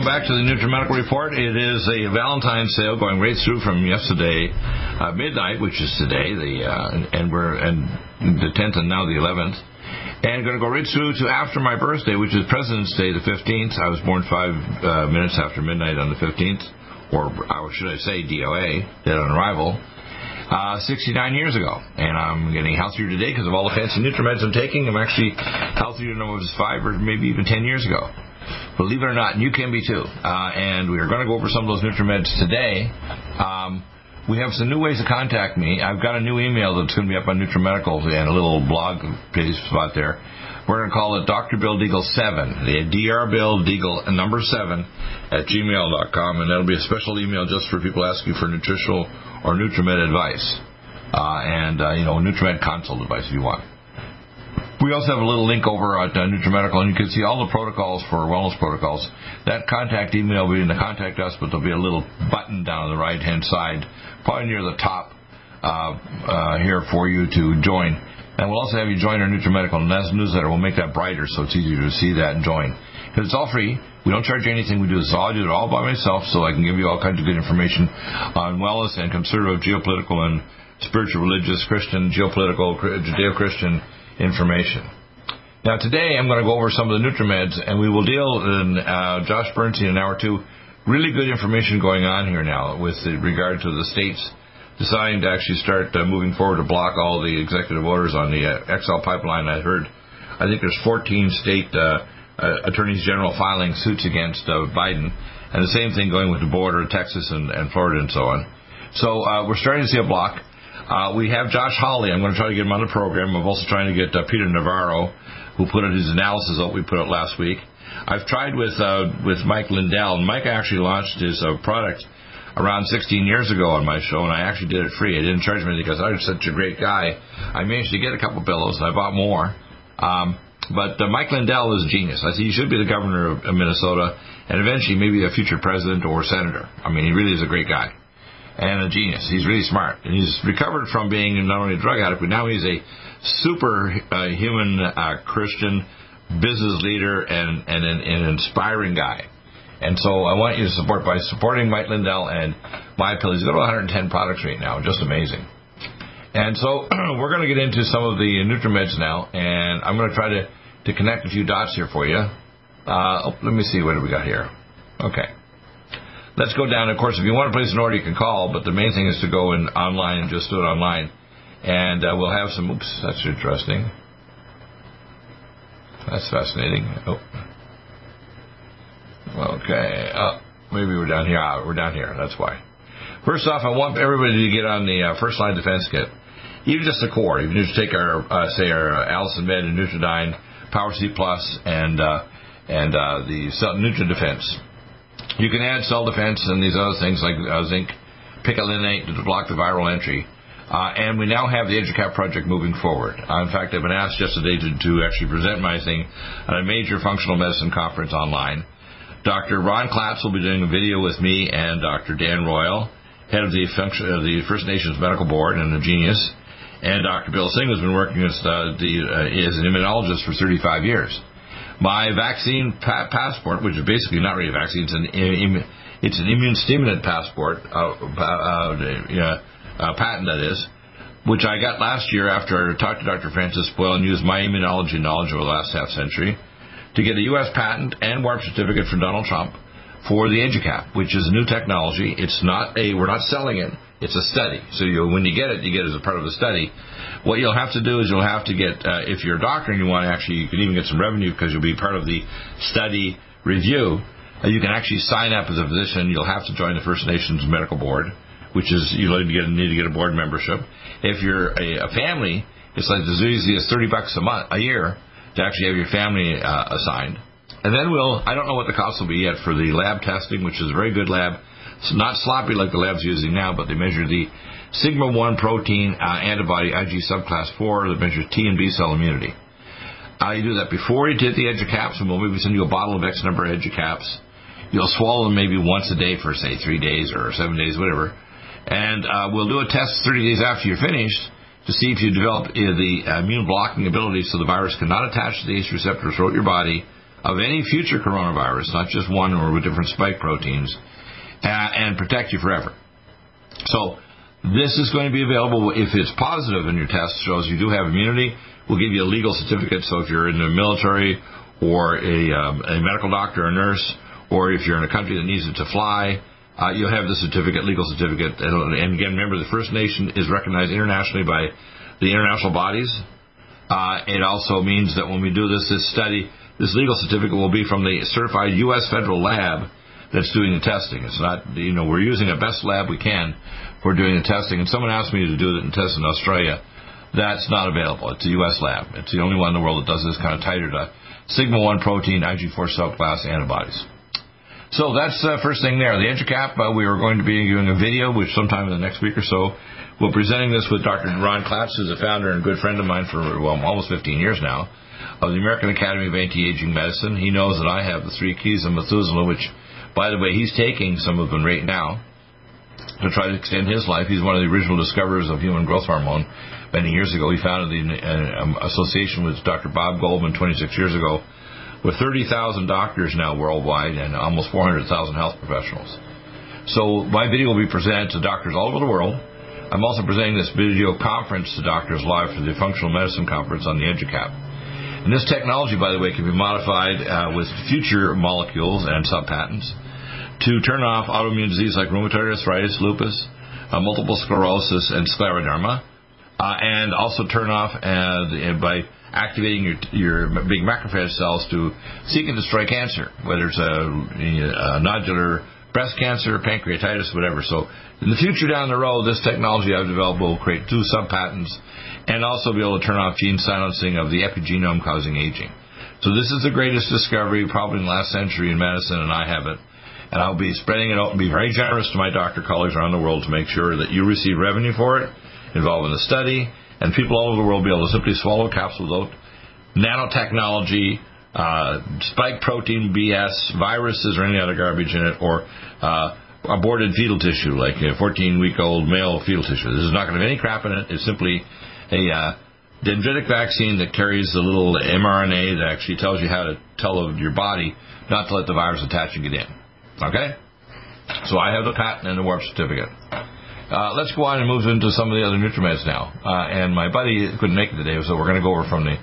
Welcome back to the NutriMedical Report. It is a Valentine's sale going right through from yesterday uh, midnight, which is today, the uh, and we're and the 10th and now the 11th, and going to go right through to after my birthday, which is President's Day, the 15th. I was born five uh, minutes after midnight on the 15th, or should I say DOA, dead on arrival. Uh, 69 years ago, and I'm getting healthier today because of all the fancy NutriMeds I'm taking. I'm actually healthier than I was five or maybe even 10 years ago. Believe it or not, and you can be too. Uh, and we are going to go over some of those NutriMeds today. Um, we have some new ways to contact me. I've got a new email that's going to be up on NutriMedical and a little blog page spot there. We're going to call it Dr. Bill Deagle 7, the Dr. Bill Deagle number 7 at gmail.com, and that'll be a special email just for people asking for nutritional or NutriMed advice. Uh, and, uh, you know, NutriMed consult advice if you want. We also have a little link over at uh, and you can see all the protocols for wellness protocols. That contact email will be in the contact us, but there'll be a little button down on the right hand side, probably near the top uh, uh, here for you to join. And we'll also have you join our NutriMedical newsletter. We'll make that brighter so it's easier to see that and join. Because it's all free. We don't charge anything. We do this all. I do it all by myself, so I can give you all kinds of good information on wellness and conservative, geopolitical, and spiritual, religious, Christian, geopolitical, Judeo-Christian information. Now today I'm going to go over some of the NutriMeds, and we will deal in uh, Josh Bernstein in an hour or two. Really good information going on here now with regard to the states deciding to actually start uh, moving forward to block all the executive orders on the uh, XL pipeline. I heard, I think there's 14 state uh, uh, attorneys general filing suits against uh, Biden, and the same thing going with the border, Texas and, and Florida and so on. So we're starting to see a block. Uh, we have Josh Hawley. I'm going to try to get him on the program. I'm also trying to get uh, Peter Navarro, who put out his analysis of what we put out last week. I've tried with uh, with Mike Lindell, Mike actually launched his uh, product around 16 years ago on my show, and I actually did it free. I didn't charge me because I was such a great guy. I managed to get a couple pillows, and I bought more. Um, but uh, Mike Lindell is a genius. I think he should be the governor of, of Minnesota, and eventually maybe a future president or senator. I mean, he really is a great guy and a genius. He's really smart, and he's recovered from being not only a drug addict, but now he's a superhuman uh, uh, Christian business leader and, and an, an, inspiring guy. And so I want you to support by supporting Mike Lindell and My Pill. He's got 110 products right now, just amazing. And so we're going to get into some of the NutriMeds now, and I'm going to try to, to connect a few dots here for you. Uh, oh, let me see what do we got here. Okay let's go down. Of course, if you want to place an order, you can call, but the main thing is to go in online and just do it online. And uh, we'll have some. Oops, that's interesting. That's fascinating. Oh. Okay. Uh, maybe we're down here. Ah, we're down here. That's why. First off, I want everybody to get on the uh, first line defense kit. Even just the core. Even just take our, uh, say, our Allicin Med and Nutriodine, Power C Plus, and uh, and uh, the Nutri Defense you can add cell defense and these other things like uh, zinc picolinate to block the viral entry. Uh, and we now have the EduCap project moving forward. Uh, in fact, I've been asked yesterday to, to actually present my thing at a major functional medicine conference online. Dr. Ron Klatz will be doing a video with me and Dr. Dan Royal, head of the, function, uh, the First Nations Medical Board and a genius, and Dr. Bill Singh has been working as, uh, the, uh, as an immunologist for 35 years my vaccine pa- passport, which is basically not really a vaccine, it's an, Im- it's an immune stimulant passport, uh, uh, uh, uh, patent that is, which I got last year after I talked to Dr. Francis Boyle and used my immunology knowledge over the last half century to get a U.S. patent and warp certificate from Donald Trump for the EduCap, which is a new technology. It's not a, we're not selling it. It's a study. So you, when you get it, you get it as a part of the study. What you'll have to do is you'll have to get, uh, if you're a doctor and you want to actually, you can even get some revenue because you'll be part of the study review. Uh, you can actually sign up as a physician. You'll have to join the First Nations Medical Board, which is you need to get, need to get a board membership. If you're a, a family, it's like as easy as thirty bucks a month, a year, to actually have your family uh, assigned. And then we'll, I don't know what the cost will be yet for the lab testing, which is a very good lab. It's not sloppy like the lab's using now, but they measure the sigma 1 protein uh, antibody IG subclass 4 that measures T and B cell immunity. Uh, you do that before you take the EduCaps, and we'll maybe send you a bottle of X number of EduCaps. You'll swallow them maybe once a day for, say, three days or seven days, whatever. And uh, we'll do a test 30 days after you're finished to see if you develop uh, the immune blocking ability so the virus cannot attach to the ACE receptor throughout your body of any future coronavirus, not just one or with different spike proteins, and protect you forever. So this is going to be available if it's positive and your test shows you do have immunity. We'll give you a legal certificate. So if you're in the military or a, um, a medical doctor or nurse, or if you're in a country that needs it to fly, uh, you'll have the certificate, legal certificate. And again, remember the First Nation is recognized internationally by the international bodies. Uh, it also means that when we do this, this study, this legal certificate will be from the certified U.S. federal lab that's doing the testing. It's not, you know, we're using the best lab we can for doing the testing. And someone asked me to do it and test in Australia. That's not available. It's a U.S. lab. It's the only one in the world that does this kind of tighter to sigma 1 protein IG4 cell class antibodies. So that's the first thing there. The EduCap, uh, we are going to be doing a video, which sometime in the next week or so, we're presenting this with Dr. Ron Klatz, who's a founder and good friend of mine for well, almost 15 years now of the American Academy of Anti-Aging Medicine. He knows that I have the three keys of Methuselah, which, by the way, he's taking some of them right now to try to extend his life. He's one of the original discoverers of human growth hormone many years ago. He founded the um, association with Dr. Bob Goldman 26 years ago with 30,000 doctors now worldwide and almost 400,000 health professionals. So my video will be presented to doctors all over the world. I'm also presenting this video conference to doctors live for the Functional Medicine Conference on the EduCap. And this technology, by the way, can be modified uh, with future molecules and subpatents to turn off autoimmune disease like rheumatoid arthritis, lupus, uh, multiple sclerosis, and scleroderma, uh, and also turn off uh, by activating your, your big macrophage cells to seek and destroy cancer, whether it's a, a nodular breast cancer, pancreatitis, whatever. So in the future down the road, this technology I've developed will create two sub-patents and also be able to turn off gene silencing of the epigenome causing aging. So this is the greatest discovery probably in the last century in medicine, and I have it. And I'll be spreading it out and be very generous to my doctor colleagues around the world to make sure that you receive revenue for it, involved in the study, and people all over the world be able to simply swallow capsules capsule without nanotechnology, uh, spike protein BS, viruses, or any other garbage in it, or uh, aborted fetal tissue, like a 14 week old male fetal tissue. This is not going to have any crap in it. It's simply a uh, dendritic vaccine that carries the little mRNA that actually tells you how to tell your body not to let the virus attach and get in. Okay? So I have the patent and the warp certificate. Uh, let's go on and move into some of the other NutriMeds now. Uh, and my buddy couldn't make it today, so we're going to go over from the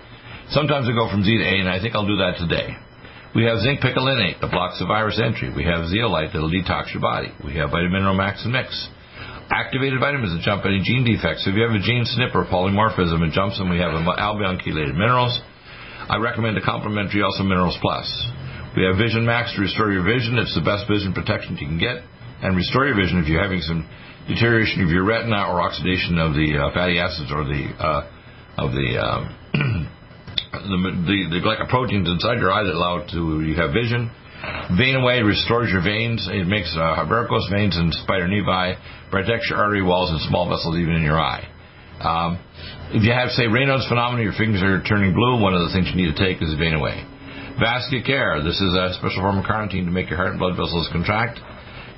Sometimes I go from Z to A, and I think I'll do that today. We have zinc picolinate that blocks the virus entry. We have zeolite that'll detox your body. We have vitamin max and mix. Activated vitamins that jump any gene defects. If you have a gene SNP or polymorphism, it jumps them. We have albion chelated minerals. I recommend a complementary also Minerals Plus. We have Vision Max to restore your vision. It's the best vision protection you can get. And restore your vision if you're having some deterioration of your retina or oxidation of the uh, fatty acids or the uh, of the um, the, the, the glycoproteins inside your eye that allow it to you have vision. Vein away restores your veins. It makes uh, varicose veins and spider nevi, protects your artery walls and small vessels even in your eye. Um, if you have, say, Raynaud's phenomenon, your fingers are turning blue, one of the things you need to take is Vein away. Vascular care. This is a special form of carnitine to make your heart and blood vessels contract.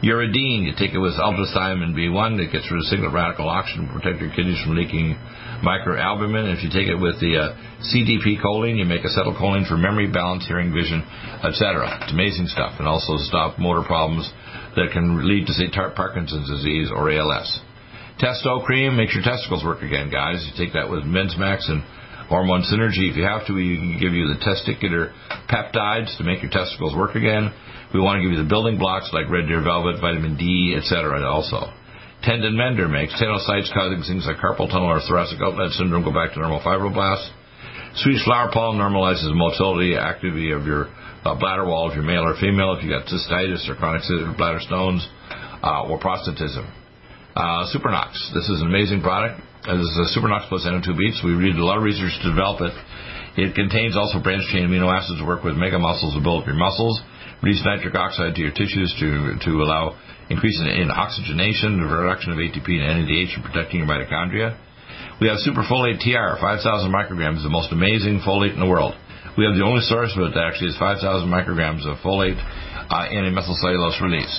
Uridine, you take it with ultrathiamine B1 that gets rid of single radical oxygen to protect your kidneys from leaking microalbumin. If you take it with the uh, CDP choline, you make acetylcholine for memory, balance, hearing, vision, etc. It's amazing stuff, and also stop motor problems that can lead to say Parkinson's disease or ALS. Testo cream makes your testicles work again, guys. You take that with Men's Max and Hormone Synergy. If you have to, we can give you the testicular peptides to make your testicles work again. We want to give you the building blocks like red deer velvet, vitamin D, etc. also. Tendon mender makes tenocytes causing things like carpal tunnel or thoracic outlet syndrome go back to normal fibroblasts. Swedish flower pollen normalizes motility, activity of your uh, bladder wall if you're male or female, if you got cystitis or chronic bladder stones uh, or prostatism. Uh, Supernox. This is an amazing product. Uh, this is a Supernox plus NO2 beats. We did a lot of research to develop it. It contains also branched chain amino acids to work with mega muscles to build up your muscles, release nitric oxide to your tissues to, to allow increase in, in oxygenation, the reduction of ATP and NADH, and protecting your mitochondria. We have superfolate TR, 5,000 micrograms, the most amazing folate in the world. We have the only source of it that actually is 5,000 micrograms of folate uh, in a methylcellulose release.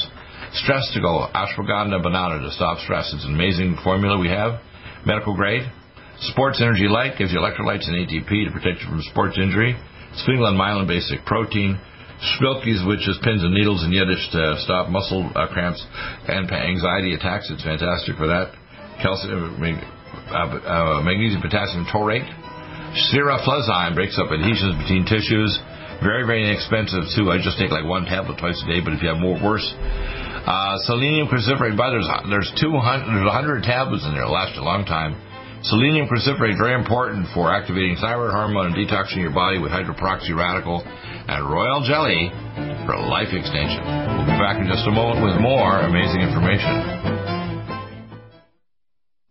Stress to go, ashwagandha banana to stop stress. It's an amazing formula we have, medical grade. Sports Energy Light gives you electrolytes and ATP to protect you from sports injury. Sphingolin myelin basic protein. Spilkies, which is pins and needles in Yiddish to stop muscle uh, cramps and anxiety attacks. It's fantastic for that. Calcium, uh, uh, magnesium potassium taurate. Seroflozyme breaks up adhesions between tissues. Very, very inexpensive too. I just take like one tablet twice a day, but if you have more, worse. Uh, selenium cruciferate, but there's, there's 200, there's 100 tablets in there. It'll last a long time. Selenium cruciferate, very important for activating thyroid hormone and detoxing your body with hydroperoxy radical and royal jelly for life extension. We'll be back in just a moment with more amazing information.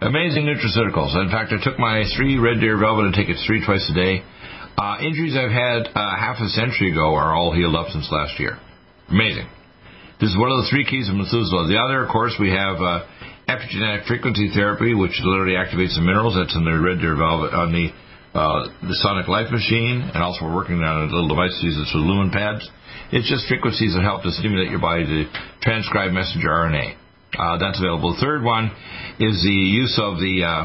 Amazing nutraceuticals. In fact, I took my three Red Deer Velvet and take it three twice a day. Uh, injuries I've had uh, half a century ago are all healed up since last year. Amazing. This is one of the three keys of Methuselah. The other, of course, we have uh, epigenetic frequency therapy, which literally activates the minerals. That's in the Red Deer Velvet on the uh, the Sonic Life machine, and also we're working on a little device that uses lumen pads. It's just frequencies that help to stimulate your body to transcribe messenger RNA. Uh, that's available. The third one is the use of the uh,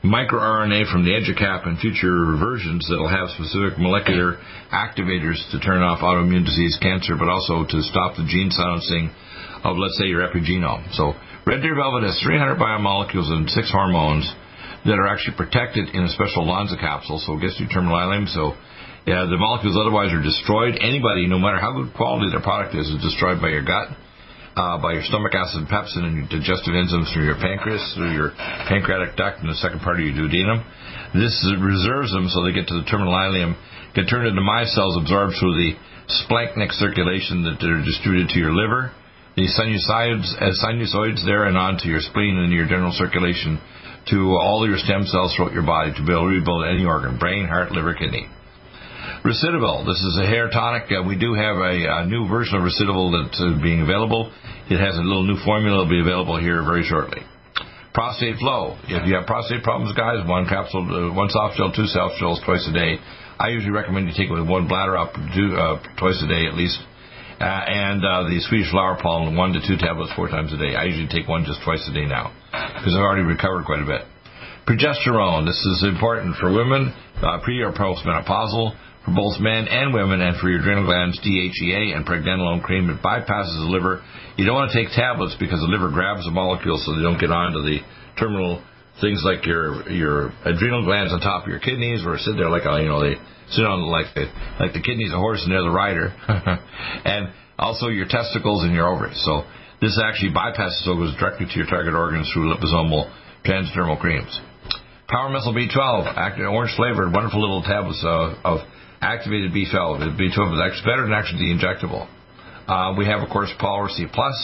microRNA from the EduCap and future versions that'll have specific molecular activators to turn off autoimmune disease, cancer, but also to stop the gene silencing of, let's say, your epigenome. So, Red Deer Velvet has 300 biomolecules and six hormones that are actually protected in a special Lonza capsule, so it gets you terminal ileum. So, yeah, the molecules otherwise are destroyed. Anybody, no matter how good quality their product is, is destroyed by your gut uh, by your stomach acid pepsin and your digestive enzymes through your pancreas, through your pancreatic duct and the second part of your duodenum. This reserves them so they get to the terminal ileum, get turned into micelles absorbed through the splanchnic circulation that are distributed to your liver, the sinusoids, as uh, sinusoids there and onto your spleen and your general circulation to all your stem cells throughout your body to build, rebuild any organ, brain, heart, liver, kidney. Recidivil. This is a hair tonic. Uh, we do have a, a, new version of Recidivil that's uh, being available. It has a little new formula. It'll be available here very shortly. Prostate Flow. If you have prostate problems, guys, one capsule, uh, one soft gel, two soft gels twice a day. I usually recommend you take it with one bladder up two, uh, twice a day at least. Uh, and uh, the Swedish flower pollen, one to two tablets four times a day. I usually take one just twice a day now because I've already recovered quite a bit. Progesterone. This is important for women, pre or postmenopausal for both men and women, and for your adrenal glands, DHEA and pregnenolone cream. It bypasses the liver. You don't want to take tablets because the liver grabs the molecules so they don't get onto the terminal things like your your adrenal glands on top of your kidneys, or sit there like a, you know they sit on like the like the kidneys of a horse and they're the rider, and also your testicles and your ovaries. So this actually bypasses so it goes directly to your target organs through liposomal transdermal creams. Power Methyl B12, active orange flavored, wonderful little tablets uh, of activated B12. B12 is actually better than actually the injectable. Uh, we have, of course, Power C Plus,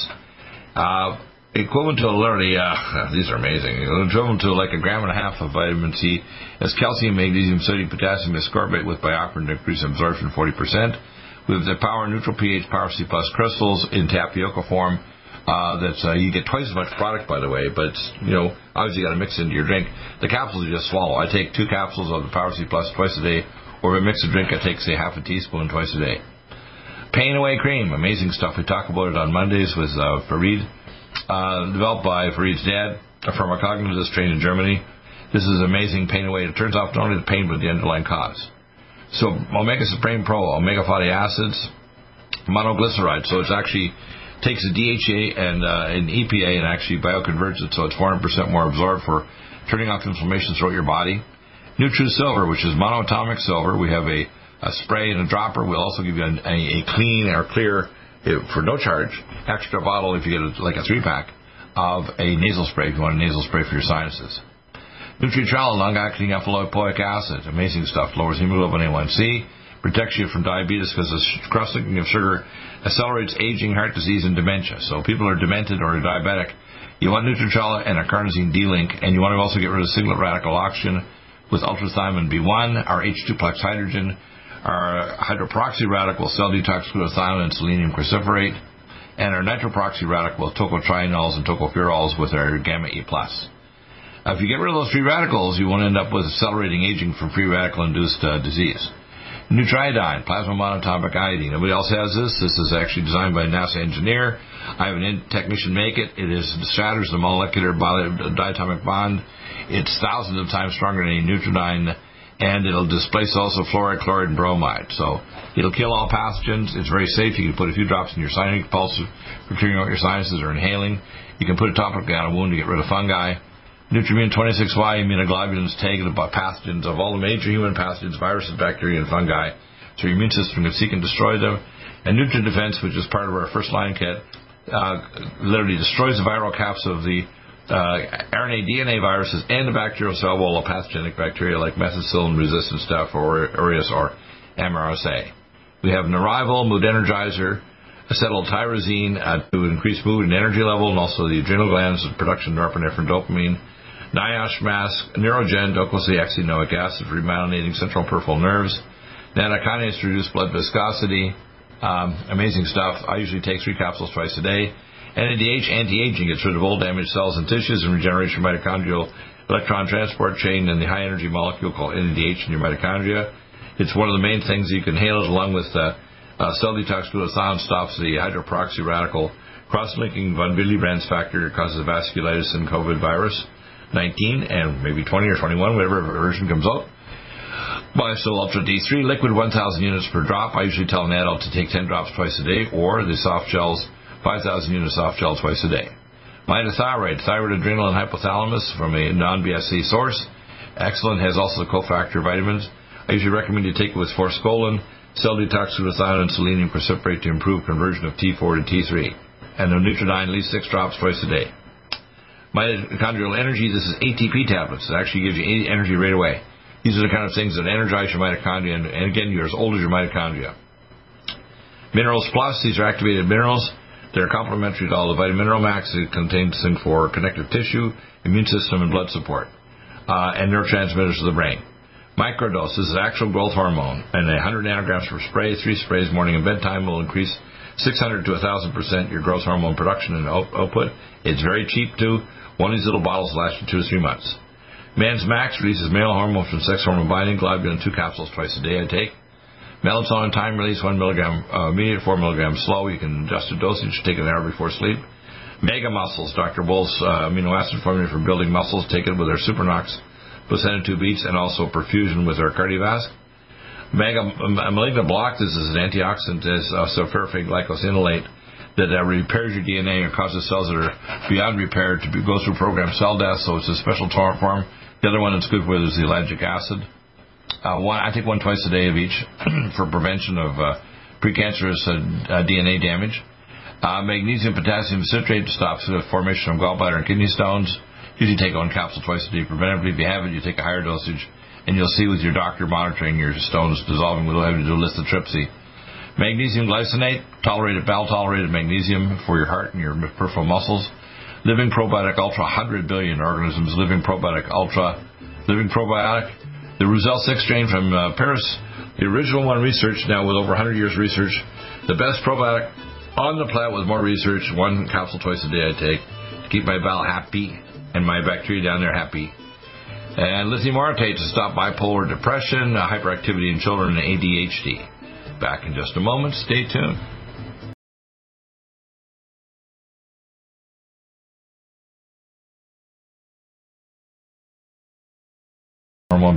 uh, equivalent to literally, uh, these are amazing, equivalent to like a gram and a half of vitamin C, as calcium, magnesium, sodium, potassium ascorbate with BioPerine to increase absorption 40%. We have the Power Neutral pH Power C Plus crystals in tapioca form. Uh, that's uh, you get twice as much product, by the way, but you know obviously you got to mix into your drink. The capsules you just swallow. I take two capsules of the Power C Plus twice a day or I mix a drink, I take, say, half a teaspoon twice a day. Pain Away Cream, amazing stuff. We talk about it on Mondays with uh, Farid, uh, developed by Farid's dad, a pharmacognosist trained in Germany. This is amazing pain away. It turns off not only the pain, but the underlying cause. So, Omega Supreme Pro, omega fatty acids, monoglyceride. So, it actually takes the DHA and uh, an EPA and actually bioconverts it so it's 400% more absorbed for turning off inflammation throughout your body. Nutri Silver, which is monoatomic silver. We have a, a spray and a dropper. We'll also give you a, a, clean or clear, eh, for no charge, extra bottle if you get a, like a three pack of a nasal spray if you want a nasal spray for your sinuses. Nutritrel, long-acting alpha-lipoic acid, amazing stuff. Lowers hemoglobin A1C, protects you from diabetes because the cross-linking of sugar accelerates aging, heart disease, and dementia. So people are demented or diabetic. You want Nutritrel and a carnosine D-link, and you want to also get rid of singlet radical oxygen with ultrathiamine B1, our H2-plex hydrogen, our hydroperoxy radical cell detox glutathione and selenium cruciferate, and our nitroperoxy radical with tocotrienols and tocopherols with our gamma E+. If you get rid of those free radicals, you won't end up with accelerating aging from free radical-induced uh, disease. Nutriodine, plasma monatomic iodine. Nobody else has this. This is actually designed by a NASA engineer. I have an technician make it. It is shatters the molecular diatomic bond it's thousands of times stronger than a Nutriodine, and it'll displace also fluoride, chloride, and bromide. So it'll kill all pathogens. It's very safe. You can put a few drops in your sinus pulse for clearing out your sinuses or inhaling. You can put it topically on a wound to get rid of fungi. Nutrimune 26Y immunoglobulins tag the pathogens of all the major human pathogens, viruses, bacteria, and fungi, so your immune system can seek and destroy them. And NutriDefense, which is part of our first line kit, uh, literally destroys the viral caps of the uh, RNA DNA viruses and the bacterial cell wall of pathogenic bacteria like methicillin resistant staph aureus or MRSA. We have Neurival, Mood Energizer, acetyltyrosine uh, to increase mood and energy level, and also the adrenal glands, production of norepinephrine dopamine. NIOSH mask, Neurogen, docosahexaenoic acid for remyelinating central peripheral nerves. Nattokinase to reduce blood viscosity. Um, amazing stuff. I usually take three capsules twice a day. NADH anti-aging gets rid of old damaged cells and tissues and regeneration mitochondrial electron transport chain and the high energy molecule called NADH in your mitochondria. It's one of the main things you can handle along with uh, uh, cell detox glutathione stops the hydroperoxy radical cross-linking von Willebrand's factor causes vasculitis and COVID virus 19 and maybe 20 or 21, whatever version comes out. BioSteel Ultra D3 liquid 1,000 units per drop. I usually tell an adult to take 10 drops twice a day, or the soft gels 5,000 units of soft gel twice a day. Mitothyroid, thyroid, adrenal, and hypothalamus from a non-BSE source. Excellent has also the cofactor vitamins. I usually recommend you take it with forskolin, cell detox glutathione, and selenium cruciferate to improve conversion of T4 to T3. And the Nutriodine, at least six drops twice a day. Mitochondrial energy, this is ATP tablets. It actually gives you energy right away. These are the kind of things that energize your mitochondria, and again, you're as old as your mitochondria. Minerals Plus, these are activated minerals. They're complementary to all the vitamin mineral max. It contains zinc for connective tissue, immune system, and blood support, uh, and neurotransmitters to the brain. Microdose is actual growth hormone, and 100 nanograms per spray, three sprays morning and bedtime will increase 600 to 1,000 percent your growth hormone production and output. It's very cheap too. One of these little bottles lasts you two to three months. Man's Max releases male hormone from sex hormone binding globulin, two capsules twice a day. I take. Melatonin time release, 1 milligram uh, immediate, 4 milligrams slow. You can adjust the dosage, take it an hour before sleep. Mega Muscles, Dr. Bill's uh, amino acid formula for building muscles, take it with our Supernox placenta 2 beats, and also perfusion with our Cardiovasc. Mega Malignant Block, this is an antioxidant, is uh, sulfuric glucosinolate that uh, repairs your DNA and causes cells that are beyond repair to be, go through programmed cell death, so it's a special form. The other one that's good for is the ellagic acid. Uh, one, I take one twice a day of each for prevention of uh, precancerous uh, uh DNA damage. Uh, magnesium potassium citrate stops the formation of gallbladder and kidney stones. Usually take one capsule twice a day preventively. If you have it, you take a higher dosage, and you'll see with your doctor monitoring your stones dissolving without having to do lithotripsy. Magnesium glycinate, tolerated, bowel tolerated magnesium for your heart and your peripheral muscles. Living probiotic ultra, 100 billion organisms. Living probiotic ultra, living probiotic the Roussel 6 strain from uh, Paris, the original one researched now with over 100 years research. The best probiotic on the planet with more research. One capsule twice a day I take to keep my bowel happy and my bacteria down there happy. And lithium orotate to stop bipolar depression, hyperactivity in children, and ADHD. Back in just a moment. Stay tuned.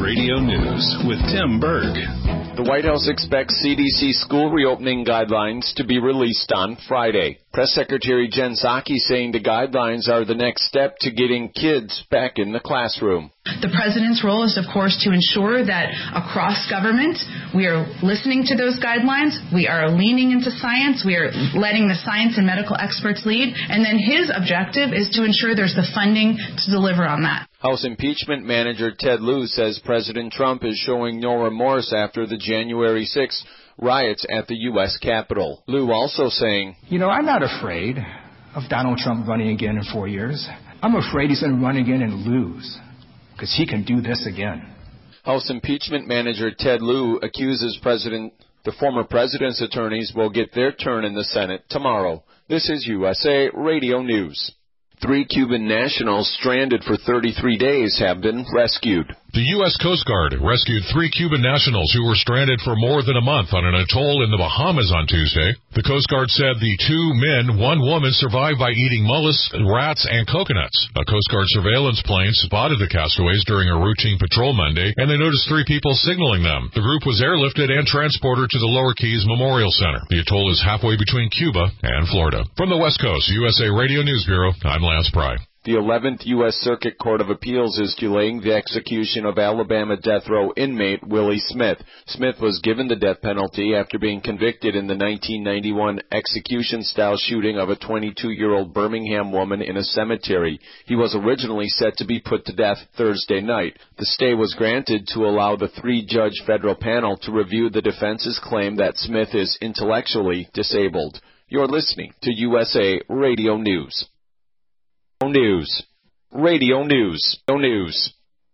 Radio News with Tim Berg. The White House expects CDC school reopening guidelines to be released on Friday. Press Secretary Jen Psaki saying the guidelines are the next step to getting kids back in the classroom. The president's role is, of course, to ensure that across government we are listening to those guidelines, we are leaning into science, we are letting the science and medical experts lead, and then his objective is to ensure there's the funding to deliver on that. House impeachment manager Ted Lieu says President Trump is showing no remorse after the January 6th riots at the U.S. Capitol. Lieu also saying, You know, I'm not afraid of Donald Trump running again in four years. I'm afraid he's going to run again and lose because he can do this again. House impeachment manager Ted Lieu accuses President the former president's attorneys will get their turn in the Senate tomorrow. This is USA Radio News. Three Cuban nationals stranded for 33 days have been rescued. The U.S. Coast Guard rescued three Cuban nationals who were stranded for more than a month on an atoll in the Bahamas on Tuesday. The Coast Guard said the two men, one woman, survived by eating mollusks, rats, and coconuts. A Coast Guard surveillance plane spotted the castaways during a routine patrol Monday, and they noticed three people signaling them. The group was airlifted and transported to the Lower Keys Memorial Center. The atoll is halfway between Cuba and Florida. From the West Coast, USA Radio News Bureau, I'm Lance Pry. The 11th U.S. Circuit Court of Appeals is delaying the execution of Alabama death row inmate Willie Smith. Smith was given the death penalty after being convicted in the 1991 execution-style shooting of a 22-year-old Birmingham woman in a cemetery. He was originally set to be put to death Thursday night. The stay was granted to allow the three-judge federal panel to review the defense's claim that Smith is intellectually disabled. You're listening to USA Radio News. News. Radio News. No News.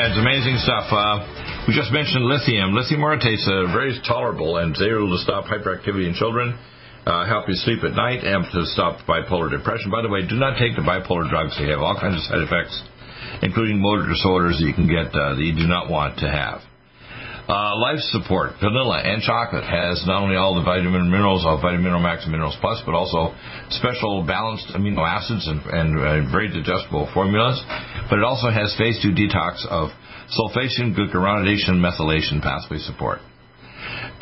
And our amazing stuff. Uh, we just mentioned lithium. Lithium orotate is uh, very tolerable and is able to stop hyperactivity in children, uh, help you sleep at night, and to stop bipolar depression. By the way, do not take the bipolar drugs. They have all kinds of side effects, including motor disorders that you can get uh, that you do not want to have. Uh, life support, vanilla and chocolate has not only all the vitamin minerals of Vitamin Mineral Max and Minerals Plus, but also special balanced amino acids and, and uh, very digestible formulas. But it also has phase two detox of sulfation, glucuronidation, methylation pathway support.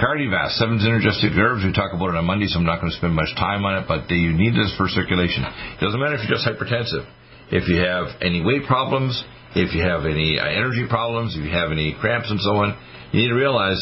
Cardiovasc, seven synergistic herbs. We talk about it on Monday, so I'm not going to spend much time on it, but you need this for circulation. It doesn't matter if you're just hypertensive. If you have any weight problems, if you have any uh, energy problems, if you have any cramps and so on, you need to realize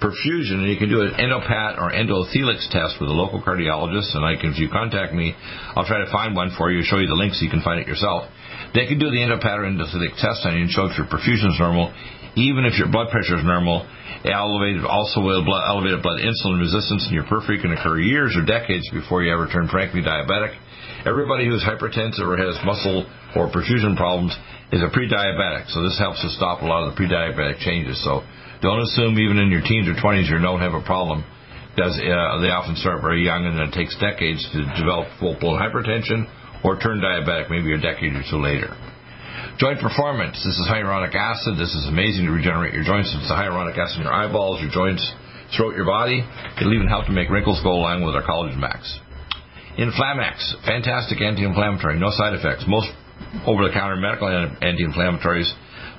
perfusion, and you can do an endopat or endothelix test with a local cardiologist. And I can, if you contact me, I'll try to find one for you, show you the link so you can find it yourself. They can do the endopat or endothelix test on you and show if your perfusion is normal, even if your blood pressure is normal. Elevated, also blood, elevated blood insulin resistance in your periphery can occur years or decades before you ever turn frankly diabetic. Everybody who's hypertensive or has muscle or perfusion problems is a pre-diabetic, so this helps to stop a lot of the pre-diabetic changes. So don't assume even in your teens or 20s you don't have a problem. Because uh, they often start very young, and it takes decades to develop full-blown hypertension or turn diabetic, maybe a decade or two later. Joint performance. This is hyaluronic acid. This is amazing to regenerate your joints. It's the hyaluronic acid in your eyeballs, your joints, throughout your body. It'll even help to make wrinkles go along with our collagen max. Inflamax, fantastic anti-inflammatory, no side effects. Most over-the-counter medical anti-inflammatories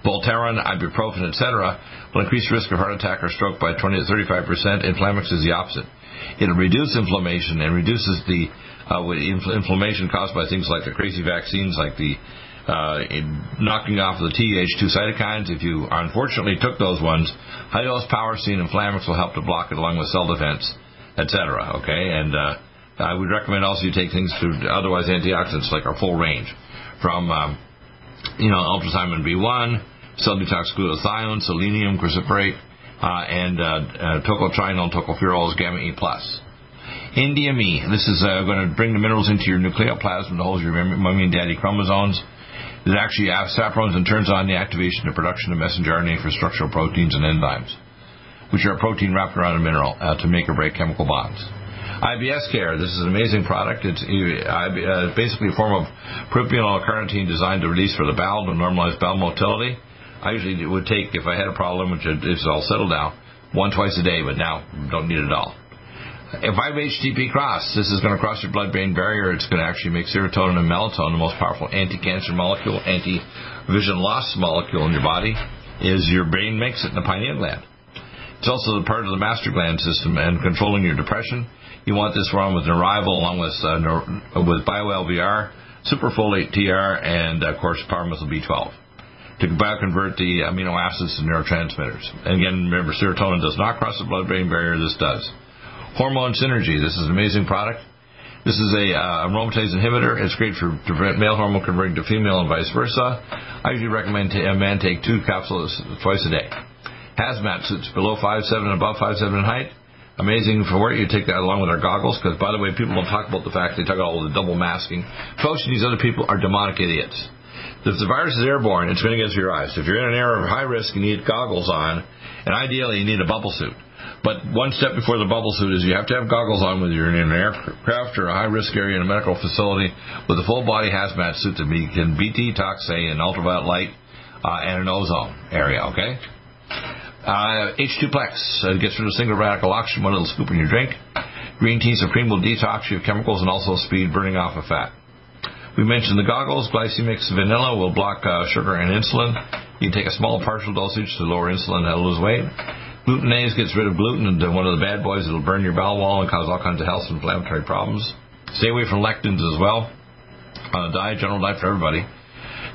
Voltaren, ibuprofen, etc., will increase risk of heart attack or stroke by 20 to 35 percent. Inflammex is the opposite. It'll reduce inflammation and reduces the uh, inflammation caused by things like the crazy vaccines, like the uh, knocking off the Th2 cytokines. If you unfortunately took those ones, high dose Powerstine and Inflammex will help to block it along with cell defense, etc. Okay, and uh, I would recommend also you take things to otherwise antioxidants like our full range from um, you know ultrathiamine B1, cell detox glutathione, selenium, cruciferate, uh, and uh, uh, tocotrienol, tocopherols, gamma E plus. NDME. This is uh, going to bring the minerals into your nucleoplasm to hold your mommy and daddy chromosomes. It actually chaperones and turns on the activation and production of messenger RNA for structural proteins and enzymes, which are a protein wrapped around a mineral uh, to make or break chemical bonds. IBS Care. This is an amazing product. It's uh, basically a form of propionyl carnitine designed to release for the bowel to normalize bowel motility. I usually would take, if I had a problem, which is all settled now, one twice a day, but now don't need it at all. If I have HTP cross, this is going to cross your blood-brain barrier. It's going to actually make serotonin and melatonin, the most powerful anti-cancer molecule, anti-vision loss molecule in your body, is your brain makes it in the pineal gland. It's also the part of the master gland system and controlling your depression. You want this one with Neurival along with uh, with BioLVR, Superfolate TR, and of course Powermethyl B12 to bioconvert the amino acids to neurotransmitters. And again, remember, serotonin does not cross the blood-brain barrier. This does. Hormone Synergy. This is an amazing product. This is a uh, aromatase inhibitor. It's great for to prevent male hormone converting to female and vice versa. I usually recommend a man take two capsules twice a day. Hazmat suits below 5'7 and above 5'7 in height. Amazing for work. You take that along with our goggles because, by the way, people don't talk about the fact they talk about all the double masking. Folks, these other people are demonic idiots. If the virus is airborne, it's going to get through your eyes. If you're in an area of high risk, you need goggles on, and ideally you need a bubble suit. But one step before the bubble suit is you have to have goggles on whether you're in an aircraft or a high risk area in a medical facility with a full body hazmat suit that can beat detox, say, an ultraviolet light uh, and an ozone area, okay? Uh, H2 Plex uh, gets rid of single radical oxygen, one little scoop in your drink. Green tea supreme will detox you of chemicals and also speed burning off of fat. We mentioned the goggles. Glycemic Vanilla will block uh, sugar and insulin. You can take a small partial dosage to lower insulin and lose weight. Glutenase gets rid of gluten and one of the bad boys that'll burn your bowel wall and cause all kinds of health and inflammatory problems. Stay away from lectins as well. On a diet, general diet for everybody.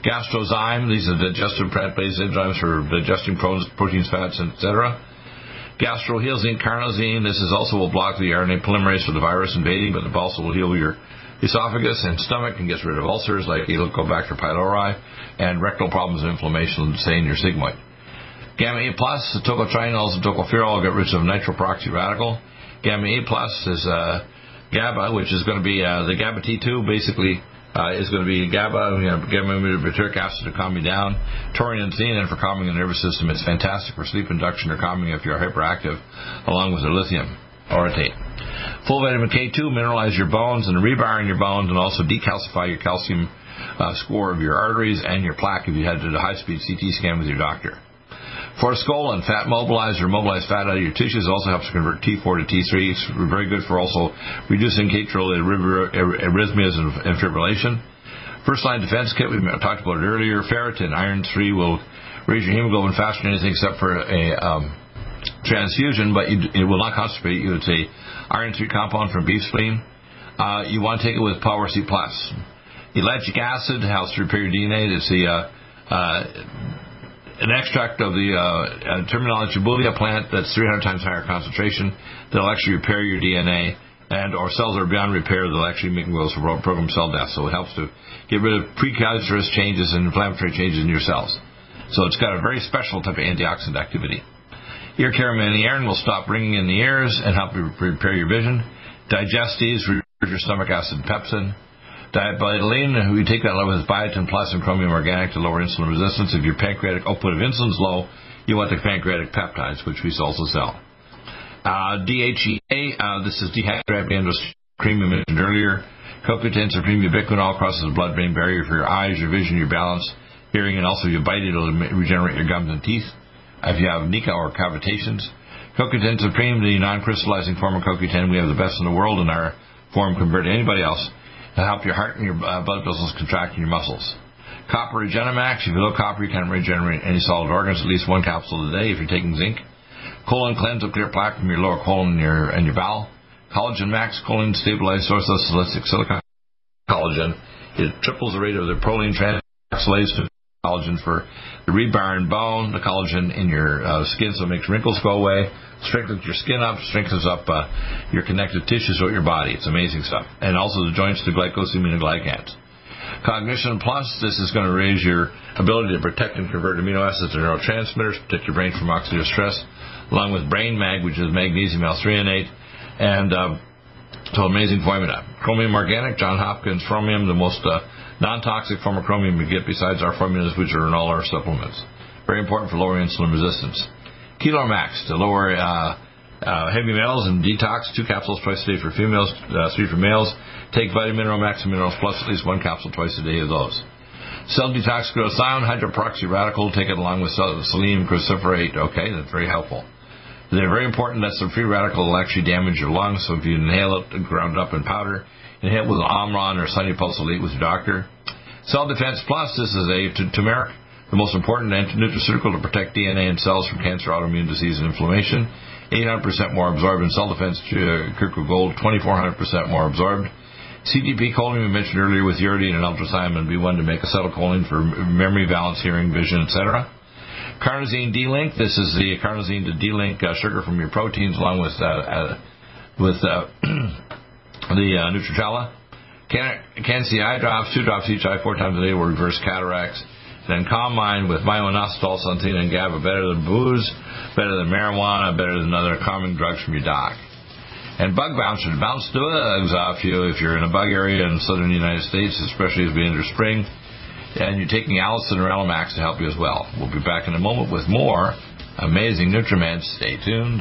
Gastrozyme, these are digestive plant-based enzymes for digesting proteins, fats, etc. Gastrohealzine, carnosine, this is also will block the RNA polymerase for the virus invading, but it also will heal your esophagus and stomach and gets rid of ulcers like Helicobacter pylori and rectal problems and inflammation, say in your sigmoid. Gamma E plus, the tocotrienols and tocopherol get rid of nitroperoxy radical. Gamma E plus is uh, GABA, which is going to be uh, the GABA T2, basically. Uh, is going to be GABA, you know, gamma butyric acid to calm you down. Taurine and theanine for calming the nervous system. It's fantastic for sleep induction or calming if you're hyperactive, along with the lithium orotate. Full vitamin K2 mineralize your bones and rebar in your bones and also decalcify your calcium uh, score of your arteries and your plaque if you had to do a high-speed CT scan with your doctor. Forskolin, fat mobilizer, mobilize fat out of your tissues, also helps to convert T4 to T3. It's very good for also reducing atrial arrhythmias and fibrillation. First line defense kit, we talked about it earlier. Ferritin, iron 3 will raise your hemoglobin faster than anything except for a um, transfusion, but you, it will not constipate you. It's a iron 3 compound from beef spleen. Uh, you want to take it with Power C+. Plus. Ellagic acid helps to repair your DNA. It's the uh, uh, an extract of the uh, uh, Terminalia tubulia plant that's 300 times higher concentration that'll actually repair your DNA and our cells are beyond repair that'll actually make wells for program cell death. So it helps to get rid of precancerous changes and inflammatory changes in your cells. So it's got a very special type of antioxidant activity. Ear care Aaron will stop ringing in the ears and help you repair your vision. Digestees reduce your stomach acid pepsin. Diabetoline, we take that level with biotin plus chromium organic to lower insulin resistance. If your pancreatic output of insulin is low, you want the pancreatic peptides, which we also sell. Uh, DHEA, uh, this is dehydroepiandrosterone cream we mentioned earlier. CoQ10 Supreme Ubiquinol crosses the blood-brain barrier for your eyes, your vision, your balance, hearing, and also if you bite it, it'll regenerate your gums and teeth. If you have NICO or cavitations, CoQ10 Supreme, the non-crystallizing form of CoQ10, we have the best in the world in our form compared to anybody else to help your heart and your uh, blood vessels contract in your muscles. Copper Regenemax. If you low copper, you can't regenerate any solid organs. At least one capsule a day if you're taking zinc. Colon cleanse will clear plaque from your lower colon and your, and your bowel. Collagen Max choline stabilized source of salicylic silica collagen. It triples the rate of the proline translation collagen for the rebar and bone, the collagen in your uh, skin so it makes wrinkles go away, strengthens your skin up, strengthens up uh, your connective tissues throughout your body. It's amazing stuff. And also the joints to glycosaminoglycans. Cognition Plus, this is going to raise your ability to protect and convert amino acids to neurotransmitters, protect your brain from oxidative stress, along with Brain Mag, which is magnesium L-threonate, and uh, so amazing formula. Chromium Organic, John Hopkins Chromium, the most uh, non-toxic form of chromium we get besides our formulas, which are in all our supplements. Very important for lowering insulin resistance. Keylor Max to lower uh, uh, heavy metals and detox. Two capsules twice a day for females, uh, three for males. Take Vitamin Mineral Max and Minerals Plus at least one capsule twice a day of those. Cell detox glutathione, hydroperoxy radical. Take it along with selenium cruciferate. Okay, that's very helpful. They're very important. That's the free radical will actually damage your lungs. So if you inhale it ground up in powder, inhale it with Omron or Sunny Pulse Elite with your doctor. Cell Defense Plus, this is a t- turmeric, the most important anti-nutraceutical to protect DNA and cells from cancer, autoimmune disease, and inflammation. 800% more absorbed in Cell Defense uh, Gold, 2400% more absorbed. CDP choline we mentioned earlier with uridine and ultrathiamine B1 to make acetylcholine for memory, balance, hearing, vision, etc. Carnosine D-Link. This is the carnosine to D-Link uh, sugar from your proteins, along with uh, uh, with uh, the uh, Nutricella. Can, Can-C eye drops, two drops each eye, four times a day will reverse cataracts. Then Calm Mind with myo-inositol, Santina, and GABA, better than booze, better than marijuana, better than other calming drugs from your doc. And Bug Bouncer to bounce the bugs off you if you're in a bug area in southern United States, especially as we enter spring and you're taking Allicin or Allimax to help you as well. We'll be back in a moment with more amazing Nutriments. Stay tuned.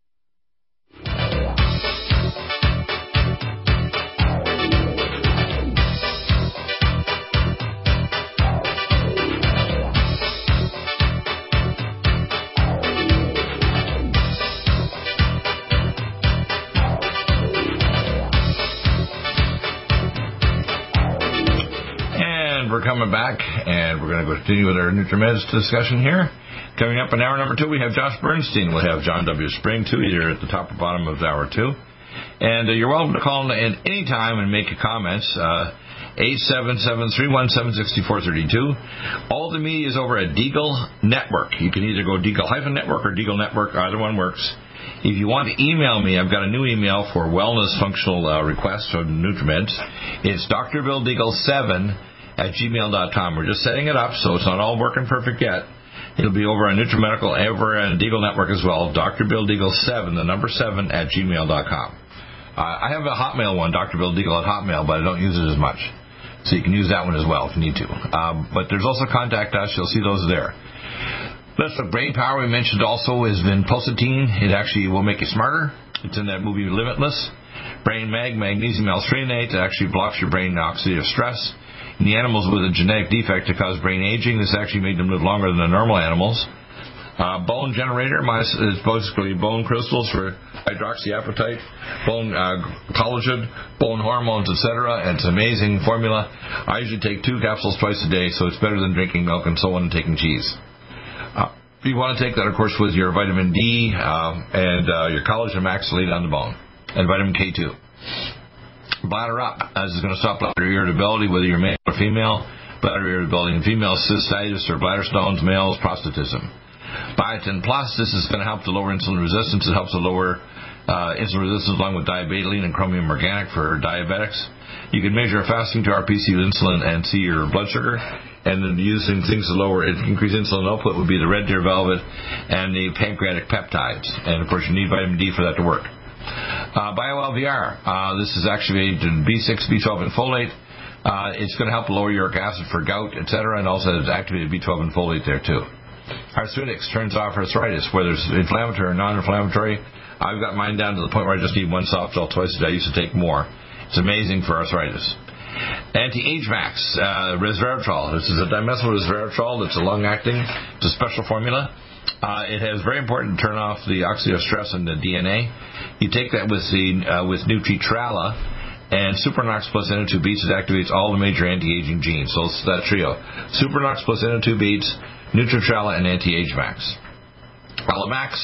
coming back, and we're going to continue with our NutriMeds discussion here. Coming up in hour number two, we have Josh Bernstein. We'll have John W. Spring, too, either at the top or bottom of hour two. And uh, you're welcome to call in at any time and make your comments. Uh, 877-317-6432. All the media is over at Deagle Network. You can either go Deagle-Network or Deagle Network. Either one works. If you want to email me, I've got a new email for wellness functional uh, requests from NutriMeds. It's drbilldeagle7 at gmail.com. We're just setting it up, so it's not all working perfect yet. It'll be over on NutriMedical, over on Deagle Network as well. Dr. Bill Deagle 7, the number 7 at gmail.com. Uh, I have a Hotmail one, Dr. Bill Deagle at Hotmail, but I don't use it as much. So you can use that one as well if you need to. Um, but there's also Contact Us. You'll see those there. That's the brain power we mentioned also is pulsatine. It actually will make you smarter. It's in that movie Limitless. Brain Mag, magnesium L-threonate. It actually blocks your brain oxidative stress. The animals with a genetic defect to cause brain aging, this actually made them live longer than the normal animals. Uh, bone generator is basically bone crystals for hydroxyapatite, bone uh, collagen, bone hormones, etc. It's an amazing formula. I usually take two capsules twice a day, so it's better than drinking milk and so on and taking cheese. Uh, you want to take that, of course, with your vitamin D uh, and uh, your collagen maxillate on the bone, and vitamin K2 bladder up. This is going to stop bladder irritability, whether you're male or female. Bladder irritability in females, cystitis or bladder stones, males, prostatism. Biotin Plus, this is going to help to lower insulin resistance. It helps to lower uh, insulin resistance along with diabetoline and chromium organic for diabetics. You can measure fasting to RPC with insulin and see your blood sugar. And then using things to lower increase insulin output would be the red deer velvet and the pancreatic peptides. And of course, you need vitamin D for that to work. Uh, BioLVR, uh, this is activated in B6, B12, and folate. Uh, it's going to help lower uric acid for gout, etc., and also it's activated B12 and folate there too. Arthritis turns off arthritis, whether it's inflammatory or non-inflammatory. I've got mine down to the point where I just need one soft gel twice a day. I used to take more. It's amazing for arthritis. Anti-Age Max, uh, resveratrol. This is a dimethyl resveratrol that's a long-acting. It's a special formula. Uh, it has very important to turn off the oxidative stress in the DNA. You take that with the uh, with Nutritrala and Supernox plus NO2 beats. It activates all the major anti-aging genes. So it's that trio: Supernox plus NO2 beats, Nutritrala, and Anti-Age Max. Allimax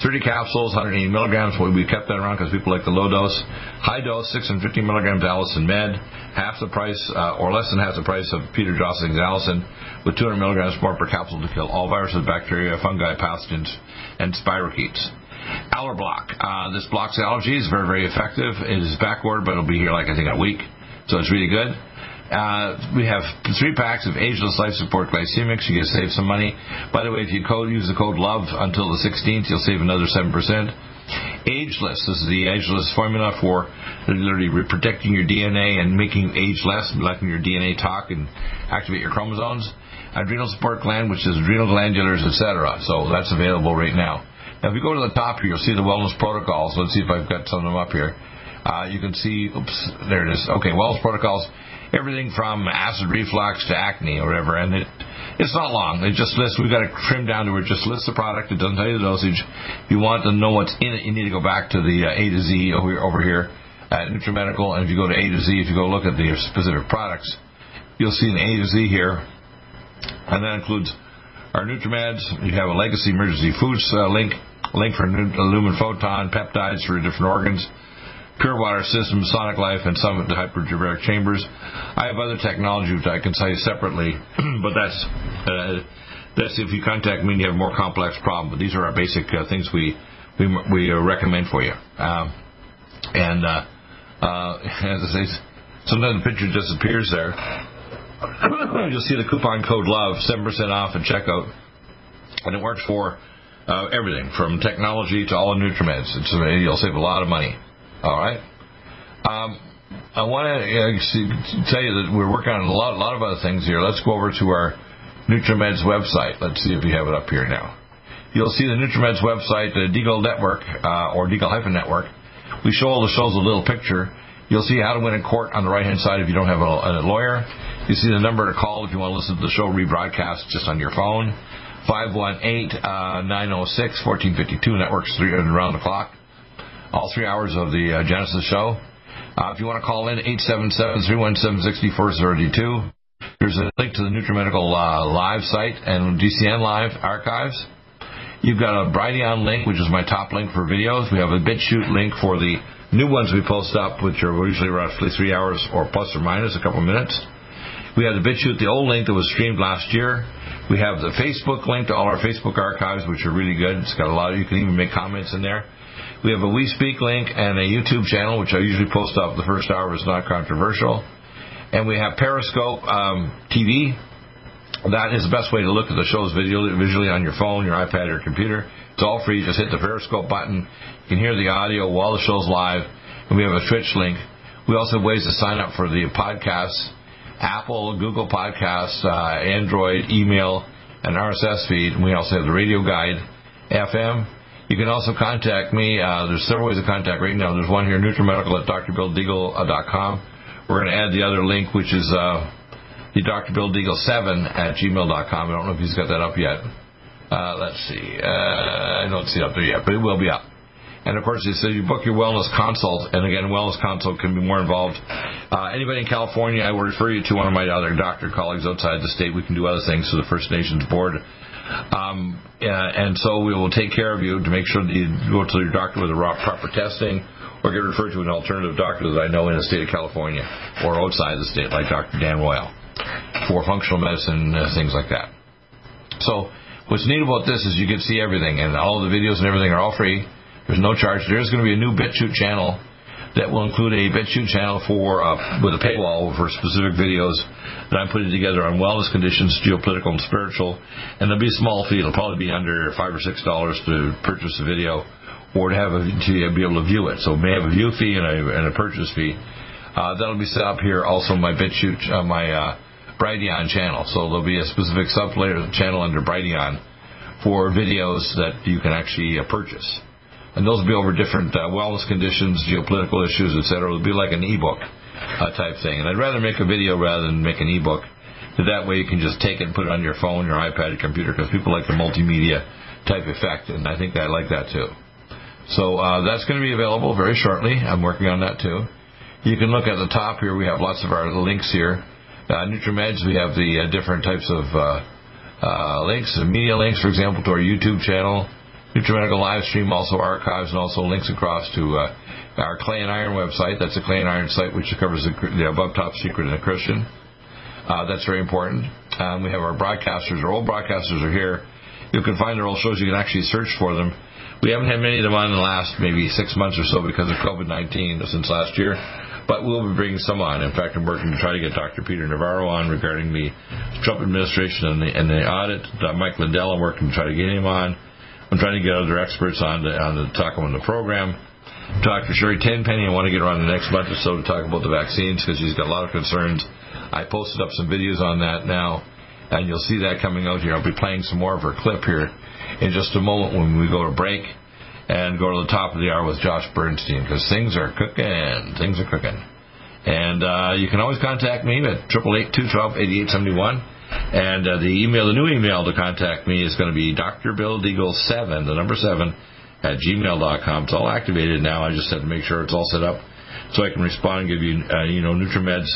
30 capsules, 180 milligrams. We kept that around because people like the low dose. High dose, 6 and 50 milligrams Allicin Med, half the price uh, or less than half the price of Peter Josling's Allicin, with 200 milligrams more per capsule to kill all viruses, bacteria, fungi, pathogens, and spirochetes. Allerblock. Uh, this blocks allergies, very, very effective. It is backward, but it'll be here like I think a week, so it's really good. Uh, we have three packs of ageless life support glycemics. You can save some money. By the way, if you code, use the code LOVE until the 16th, you'll save another 7%. Ageless. This is the ageless formula for literally protecting your DNA and making age less, letting your DNA talk and activate your chromosomes. Adrenal support gland, which is adrenal glandulars, etc. So that's available right now. Now, if you go to the top here, you'll see the wellness protocols. Let's see if I've got some of them up here. Uh, you can see, oops, there it is. Okay, wellness protocols, everything from acid reflux to acne or whatever. And it, it's not long. It just lists, we've got to trim down to where it just lists the product. It doesn't tell you the dosage. If you want to know what's in it, you need to go back to the uh, A to Z over here, over here at NutriMedical. And if you go to A to Z, if you go look at the specific products, you'll see an A to Z here. And that includes our NutriMeds. You have a Legacy Emergency Foods uh, link, link for Lumen Photon, peptides for different organs Pure Water System, Sonic Life, and some of the hyperbaric chambers. I have other technology which I can you separately, but that's uh, that's if you contact me and you have a more complex problem. But these are our basic uh, things we we we uh, recommend for you. Um, and uh, uh, as I say, sometimes the picture disappears there. You'll see the coupon code LOVE, seven percent off at checkout, and it works for uh, everything from technology to all the NutriMeds. It's, you'll save a lot of money. All right. Um, I want to uh, tell you that we're working on a lot, a lot of other things here. Let's go over to our NutriMeds website. Let's see if we have it up here now. You'll see the NutriMeds website, the Deagle Network, uh, or Deagle Network. We show all the shows a little picture. You'll see how to win in court on the right hand side if you don't have a, a lawyer. You see the number to call if you want to listen to the show rebroadcast just on your phone. 518 uh, 906 1452 networks three around the clock all three hours of the uh, Genesis show. Uh, if you want to call in, 877-317-6432. There's a link to the NutriMedical uh, live site and GCN live archives. You've got a Brighteon link, which is my top link for videos. We have a BitChute link for the new ones we post up, which are usually roughly three hours or plus or minus a couple minutes. We have the BitChute, the old link that was streamed last year. We have the Facebook link to all our Facebook archives, which are really good. It's got a lot of, you can even make comments in there. We have a We Speak link and a YouTube channel, which I usually post up the first hour is not controversial. And we have Periscope um, TV. That is the best way to look at the shows visually, visually on your phone, your iPad, or computer. It's all free. Just hit the Periscope button. You can hear the audio while the show's live. And we have a Twitch link. We also have ways to sign up for the podcasts Apple, Google Podcasts, uh, Android, email, and RSS feed. And we also have the radio guide, FM, you can also contact me. Uh, there's several ways to contact right now. There's one here, NutriMedical at drbilldeagle.com. We're going to add the other link, which is uh, the drbilldeagle7 at gmail.com. I don't know if he's got that up yet. Uh, let's see. Uh, I don't see it up there yet, but it will be up. And of course, it says you book your wellness consult, and again, wellness consult can be more involved. Uh, anybody in California, I will refer you to one of my other doctor colleagues outside the state. We can do other things through the First Nations Board um, and so we will take care of you to make sure that you go to your doctor with the proper testing or get referred to an alternative doctor that I know in the state of California or outside the state, like Dr. Dan Royal, for functional medicine, uh, things like that. So what's neat about this is you can see everything, and all the videos and everything are all free. There's no charge. There's going to be a new BitChute channel that will include a BitChute channel for uh, with a paywall for specific videos that I'm putting together on wellness conditions, geopolitical and spiritual. And there'll be a small fee. It'll probably be under five or six dollars to purchase a video or to have a, to be able to view it. So it may have a view fee and a, and a purchase fee. Uh, that'll be set up here. Also, my BitChute, uh, my uh, Brighteon channel. So there'll be a specific sublayer channel under Brighteon for videos that you can actually uh, purchase and those will be over different uh, wellness conditions, geopolitical issues, etc. It'll be like an ebook uh, type thing. And I'd rather make a video rather than make an ebook. That way you can just take it and put it on your phone, your iPad, your computer, because people like the multimedia type effect, and I think I like that too. So uh, that's going to be available very shortly. I'm working on that too. You can look at the top here. We have lots of our links here. Uh, NutriMeds, we have the uh, different types of uh, uh, links, media links, for example, to our YouTube channel, NutriMedical live stream also archives and also links across to uh, our Clay and Iron website. That's a Clay and Iron site which covers the, the above top secret in the Christian. Uh, that's very important. Um, we have our broadcasters. Our old broadcasters are here. You can find their old shows. You can actually search for them. We haven't had many of them on in the last maybe six months or so because of COVID-19 since last year. But we'll be bringing some on. In fact, I'm working to try to get Dr. Peter Navarro on regarding the Trump administration and the, and the audit. Uh, Mike Lindell, I'm working to try to get him on. I'm trying to get other experts on to, on to talk on the program. Dr. Sherry Tenpenny, I want to get her on the next month or so to talk about the vaccines because she's got a lot of concerns. I posted up some videos on that now, and you'll see that coming out here. I'll be playing some more of her clip here in just a moment when we go to break and go to the top of the hour with Josh Bernstein because things are cooking. Things are cooking. And uh, you can always contact me at 888 212 8871. And uh, the email, the new email to contact me is going to be Dr. Bill Deagle seven, the number seven, at gmail.com. It's all activated now. I just had to make sure it's all set up so I can respond and give you, uh, you know, NutriMeds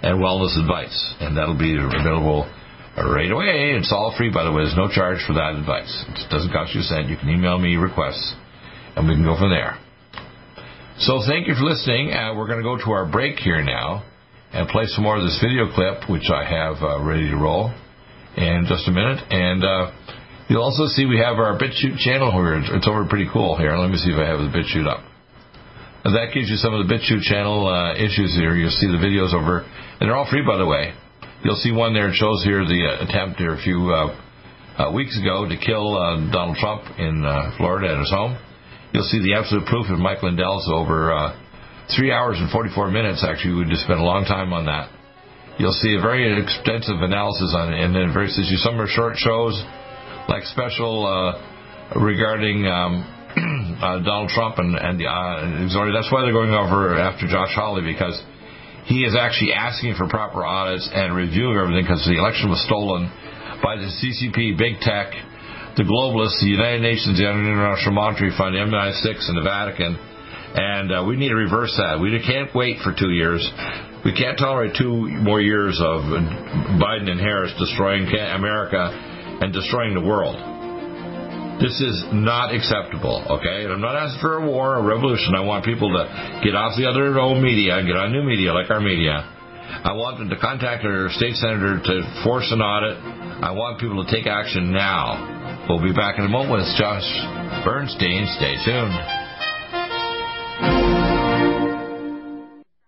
and wellness advice. And that'll be available right away. It's all free, by the way. There's no charge for that advice. It doesn't cost you a cent. You can email me requests, and we can go from there. So thank you for listening. Uh, we're going to go to our break here now and play some more of this video clip, which I have uh, ready to roll in just a minute. And uh, you'll also see we have our BitChute channel here. It's over pretty cool here. Let me see if I have the BitChute up. And that gives you some of the BitChute channel uh, issues here. You'll see the videos over, and they're all free, by the way. You'll see one there. It shows here the uh, attempt here a few uh, uh, weeks ago to kill uh, Donald Trump in Florida at his home. You'll see the absolute proof of Mike Lindell's over three hours and 44 minutes. Actually, we just spent a long time on that. You'll see a very extensive analysis on it, and then very some are short shows, like special uh, regarding um, uh, Donald Trump and and the uh, That's why they're going over after Josh Hawley because he is actually asking for proper audits and reviewing everything because the election was stolen by the CCP, big tech, the globalists, the United Nations, the International Monetary Fund, the MI6, and the Vatican. And uh, we need to reverse that. We can't wait for two years. We can't tolerate two more years of Biden and Harris destroying America and destroying the world. This is not acceptable, okay? And I'm not asking for a war or a revolution. I want people to get off the other old media and get on new media like our media. I want them to contact their state senator to force an audit. I want people to take action now. We'll be back in a moment with Josh Bernstein. Stay tuned.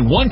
One